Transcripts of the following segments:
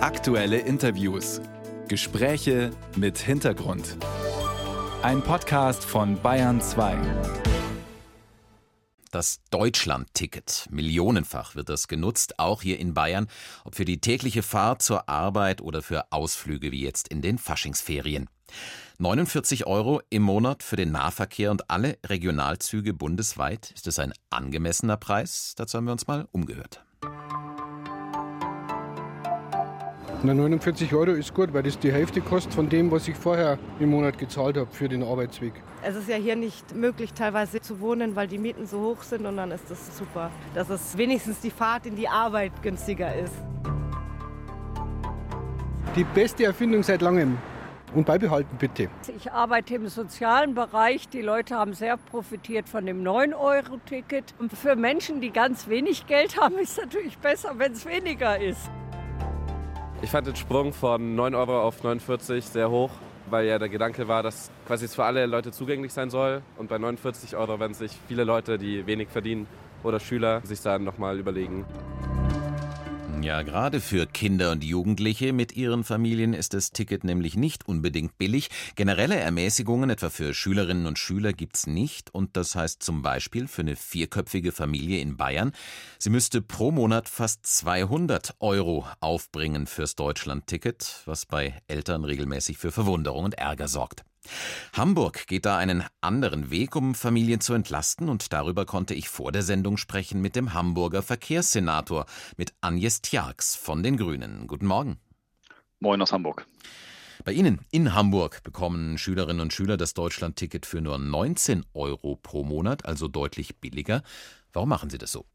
Aktuelle Interviews. Gespräche mit Hintergrund. Ein Podcast von Bayern 2. Das Deutschland-Ticket. Millionenfach wird das genutzt, auch hier in Bayern, ob für die tägliche Fahrt zur Arbeit oder für Ausflüge wie jetzt in den Faschingsferien. 49 Euro im Monat für den Nahverkehr und alle Regionalzüge bundesweit. Ist es ein angemessener Preis? Dazu haben wir uns mal umgehört. Na, 49 Euro ist gut, weil das die Hälfte kostet von dem, was ich vorher im Monat gezahlt habe für den Arbeitsweg. Es ist ja hier nicht möglich, teilweise zu wohnen, weil die Mieten so hoch sind und dann ist das super, dass es wenigstens die Fahrt in die Arbeit günstiger ist. Die beste Erfindung seit langem. Und beibehalten bitte. Ich arbeite im sozialen Bereich. Die Leute haben sehr profitiert von dem 9-Euro-Ticket. Und für Menschen, die ganz wenig Geld haben, ist es natürlich besser, wenn es weniger ist. Ich fand den Sprung von 9 Euro auf 49 sehr hoch, weil ja der Gedanke war, dass quasi es für alle Leute zugänglich sein soll. Und bei 49 Euro werden sich viele Leute, die wenig verdienen oder Schüler, sich dann nochmal überlegen. Ja, gerade für Kinder und Jugendliche mit ihren Familien ist das Ticket nämlich nicht unbedingt billig. Generelle Ermäßigungen etwa für Schülerinnen und Schüler gibt's nicht und das heißt zum Beispiel für eine vierköpfige Familie in Bayern, sie müsste pro Monat fast 200 Euro aufbringen fürs Deutschland-Ticket, was bei Eltern regelmäßig für Verwunderung und Ärger sorgt. Hamburg geht da einen anderen Weg, um Familien zu entlasten, und darüber konnte ich vor der Sendung sprechen mit dem Hamburger Verkehrssenator, mit Agnes Tjax von den Grünen. Guten Morgen. Moin aus Hamburg. Bei Ihnen in Hamburg bekommen Schülerinnen und Schüler das Deutschlandticket für nur 19 Euro pro Monat, also deutlich billiger. Warum machen Sie das so?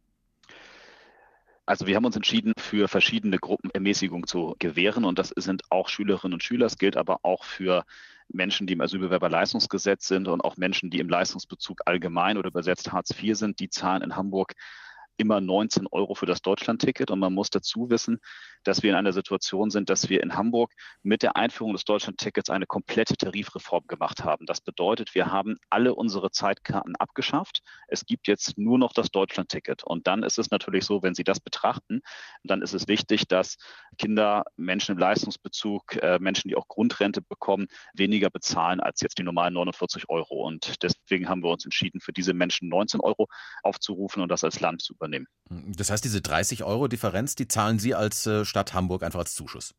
Also wir haben uns entschieden, für verschiedene Gruppen Ermäßigung zu gewähren und das sind auch Schülerinnen und Schüler. Es gilt aber auch für Menschen, die im Asylbewerberleistungsgesetz sind und auch Menschen, die im Leistungsbezug allgemein oder übersetzt Hartz IV sind, die zahlen in Hamburg immer 19 Euro für das Deutschlandticket. Und man muss dazu wissen, dass wir in einer Situation sind, dass wir in Hamburg mit der Einführung des Deutschlandtickets eine komplette Tarifreform gemacht haben. Das bedeutet, wir haben alle unsere Zeitkarten abgeschafft. Es gibt jetzt nur noch das Deutschlandticket. Und dann ist es natürlich so, wenn Sie das betrachten, dann ist es wichtig, dass Kinder, Menschen im Leistungsbezug, äh, Menschen, die auch Grundrente bekommen, weniger bezahlen als jetzt die normalen 49 Euro. Und deswegen haben wir uns entschieden, für diese Menschen 19 Euro aufzurufen und das als Land zu übernehmen. Das heißt, diese 30 Euro Differenz, die zahlen Sie als äh, Stadt Hamburg einfach als Zuschuss.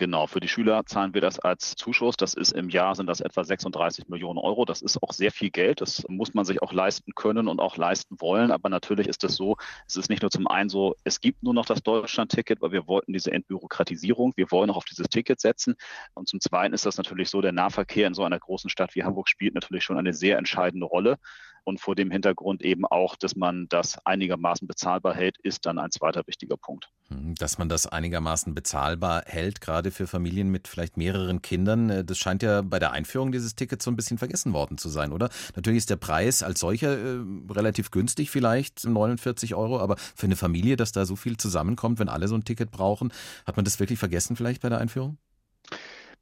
Genau, für die Schüler zahlen wir das als Zuschuss. Das ist im Jahr sind das etwa 36 Millionen Euro. Das ist auch sehr viel Geld. Das muss man sich auch leisten können und auch leisten wollen. Aber natürlich ist es so, es ist nicht nur zum einen so, es gibt nur noch das Deutschland-Ticket, weil wir wollten diese Entbürokratisierung. Wir wollen auch auf dieses Ticket setzen. Und zum zweiten ist das natürlich so, der Nahverkehr in so einer großen Stadt wie Hamburg spielt natürlich schon eine sehr entscheidende Rolle. Und vor dem Hintergrund eben auch, dass man das einigermaßen bezahlbar hält, ist dann ein zweiter wichtiger Punkt. Hm, dass man das einigermaßen bezahlbar hält, gerade für Familien mit vielleicht mehreren Kindern, äh, das scheint ja bei der Einführung dieses Tickets so ein bisschen vergessen worden zu sein, oder? Natürlich ist der Preis als solcher äh, relativ günstig, vielleicht 49 Euro, aber für eine Familie, dass da so viel zusammenkommt, wenn alle so ein Ticket brauchen, hat man das wirklich vergessen vielleicht bei der Einführung?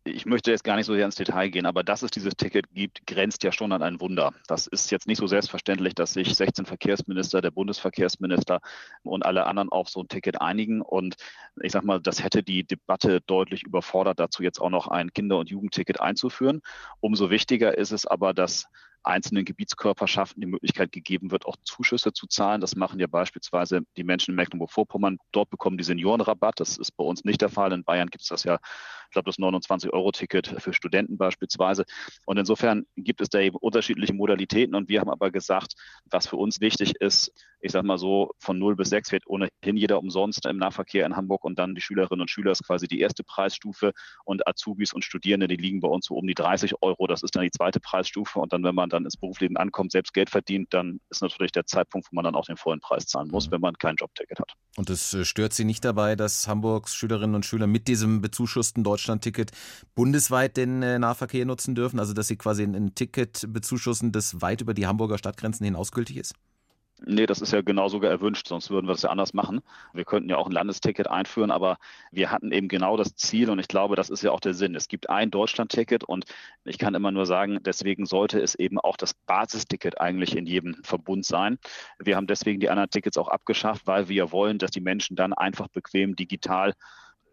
Ich möchte jetzt gar nicht so sehr ins Detail gehen, aber dass es dieses Ticket gibt, grenzt ja schon an ein Wunder. Das ist jetzt nicht so selbstverständlich, dass sich 16 Verkehrsminister, der Bundesverkehrsminister und alle anderen auf so ein Ticket einigen. Und ich sage mal, das hätte die Debatte deutlich überfordert, dazu jetzt auch noch ein Kinder- und Jugendticket einzuführen. Umso wichtiger ist es aber, dass einzelnen Gebietskörperschaften die Möglichkeit gegeben wird, auch Zuschüsse zu zahlen. Das machen ja beispielsweise die Menschen in Mecklenburg-Vorpommern. Dort bekommen die Seniorenrabatt. Das ist bei uns nicht der Fall. In Bayern gibt es das ja, ich glaube, das 29-Euro-Ticket für Studenten beispielsweise. Und insofern gibt es da eben unterschiedliche Modalitäten. Und wir haben aber gesagt, was für uns wichtig ist, ich sage mal so, von 0 bis 6 wird ohnehin jeder umsonst im Nahverkehr in Hamburg und dann die Schülerinnen und Schüler ist quasi die erste Preisstufe und Azubis und Studierende, die liegen bei uns so um die 30 Euro. Das ist dann die zweite Preisstufe. Und dann, wenn man dann ins Berufsleben ankommt, selbst Geld verdient, dann ist natürlich der Zeitpunkt, wo man dann auch den vollen Preis zahlen muss, mhm. wenn man kein Jobticket hat. Und es äh, stört Sie nicht dabei, dass Hamburgs Schülerinnen und Schüler mit diesem bezuschussten Deutschlandticket bundesweit den äh, Nahverkehr nutzen dürfen? Also, dass sie quasi ein Ticket bezuschussen, das weit über die Hamburger Stadtgrenzen hinaus gültig ist? Nee, das ist ja genau sogar erwünscht, sonst würden wir das ja anders machen. Wir könnten ja auch ein Landesticket einführen, aber wir hatten eben genau das Ziel und ich glaube, das ist ja auch der Sinn. Es gibt ein Deutschlandticket und ich kann immer nur sagen, deswegen sollte es eben auch das Basisticket eigentlich in jedem Verbund sein. Wir haben deswegen die anderen Tickets auch abgeschafft, weil wir wollen, dass die Menschen dann einfach bequem digital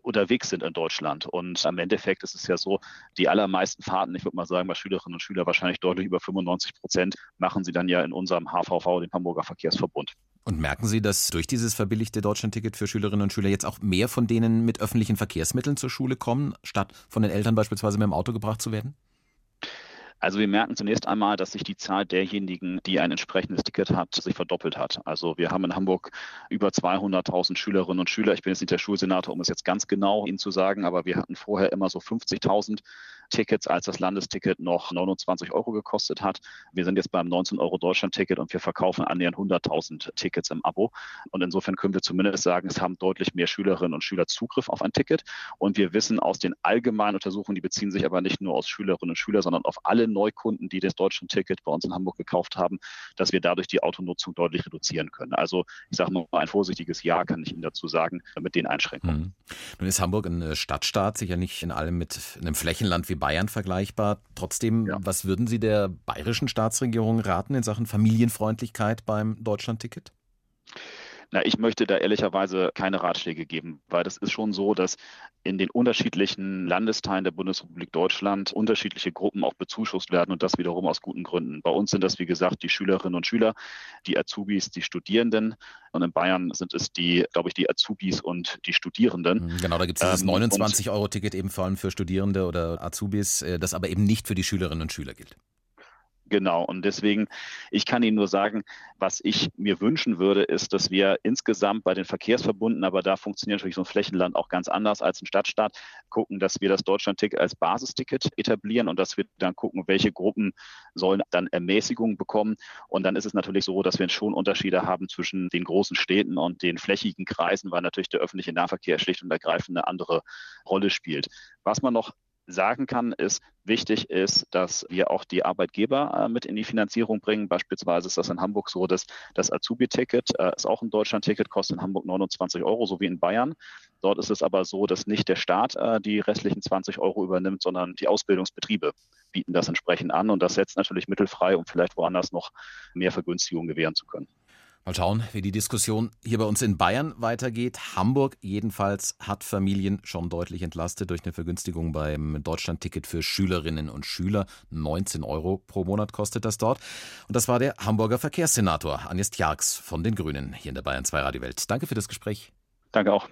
unterwegs sind in Deutschland. Und am Endeffekt ist es ja so, die allermeisten Fahrten, ich würde mal sagen, bei Schülerinnen und Schülern wahrscheinlich deutlich über 95 Prozent, machen sie dann ja in unserem HVV, dem Hamburger Verkehrsverbund. Und merken Sie, dass durch dieses verbilligte Deutschlandticket für Schülerinnen und Schüler jetzt auch mehr von denen mit öffentlichen Verkehrsmitteln zur Schule kommen, statt von den Eltern beispielsweise mit dem Auto gebracht zu werden? Also wir merken zunächst einmal, dass sich die Zahl derjenigen, die ein entsprechendes Ticket hat, sich verdoppelt hat. Also wir haben in Hamburg über 200.000 Schülerinnen und Schüler. Ich bin jetzt nicht der Schulsenator, um es jetzt ganz genau Ihnen zu sagen, aber wir hatten vorher immer so 50.000 Tickets, als das Landesticket noch 29 Euro gekostet hat. Wir sind jetzt beim 19 Euro Deutschland-Ticket und wir verkaufen annähernd 100.000 Tickets im Abo. Und insofern können wir zumindest sagen, es haben deutlich mehr Schülerinnen und Schüler Zugriff auf ein Ticket. Und wir wissen aus den allgemeinen Untersuchungen, die beziehen sich aber nicht nur aus Schülerinnen und Schülern, sondern auf alle Neukunden, die das Deutschland-Ticket bei uns in Hamburg gekauft haben, dass wir dadurch die Autonutzung deutlich reduzieren können. Also ich sage nur ein vorsichtiges Ja kann ich Ihnen dazu sagen, mit den Einschränkungen. Mhm. Nun ist Hamburg ein Stadtstaat, sicher nicht in allem mit einem Flächenland wie Bayern vergleichbar. Trotzdem, ja. was würden Sie der bayerischen Staatsregierung raten in Sachen Familienfreundlichkeit beim Deutschlandticket? Na, ich möchte da ehrlicherweise keine Ratschläge geben, weil das ist schon so, dass in den unterschiedlichen Landesteilen der Bundesrepublik Deutschland unterschiedliche Gruppen auch bezuschusst werden und das wiederum aus guten Gründen. Bei uns sind das, wie gesagt, die Schülerinnen und Schüler, die Azubis, die Studierenden und in Bayern sind es die, glaube ich, die Azubis und die Studierenden. Mhm, genau, da gibt es dieses ähm, 29-Euro-Ticket eben vor allem für Studierende oder Azubis, äh, das aber eben nicht für die Schülerinnen und Schüler gilt. Genau. Und deswegen, ich kann Ihnen nur sagen, was ich mir wünschen würde, ist, dass wir insgesamt bei den Verkehrsverbunden, aber da funktioniert natürlich so ein Flächenland auch ganz anders als ein Stadtstaat, gucken, dass wir das Deutschlandticket als Basisticket etablieren und dass wir dann gucken, welche Gruppen sollen dann Ermäßigungen bekommen. Und dann ist es natürlich so, dass wir schon Unterschiede haben zwischen den großen Städten und den flächigen Kreisen, weil natürlich der öffentliche Nahverkehr schlicht und ergreifend eine andere Rolle spielt. Was man noch sagen kann, ist, wichtig ist, dass wir auch die Arbeitgeber äh, mit in die Finanzierung bringen. Beispielsweise ist das in Hamburg so, dass das Azubi-Ticket äh, ist auch ein Deutschland-Ticket, kostet in Hamburg 29 Euro, so wie in Bayern. Dort ist es aber so, dass nicht der Staat äh, die restlichen 20 Euro übernimmt, sondern die Ausbildungsbetriebe bieten das entsprechend an. Und das setzt natürlich Mittel frei, um vielleicht woanders noch mehr Vergünstigungen gewähren zu können. Mal schauen, wie die Diskussion hier bei uns in Bayern weitergeht. Hamburg jedenfalls hat Familien schon deutlich entlastet durch eine Vergünstigung beim Deutschlandticket für Schülerinnen und Schüler. 19 Euro pro Monat kostet das dort. Und das war der Hamburger Verkehrssenator Agnes Tjarks von den Grünen hier in der Bayern 2 Radio Welt. Danke für das Gespräch. Danke auch.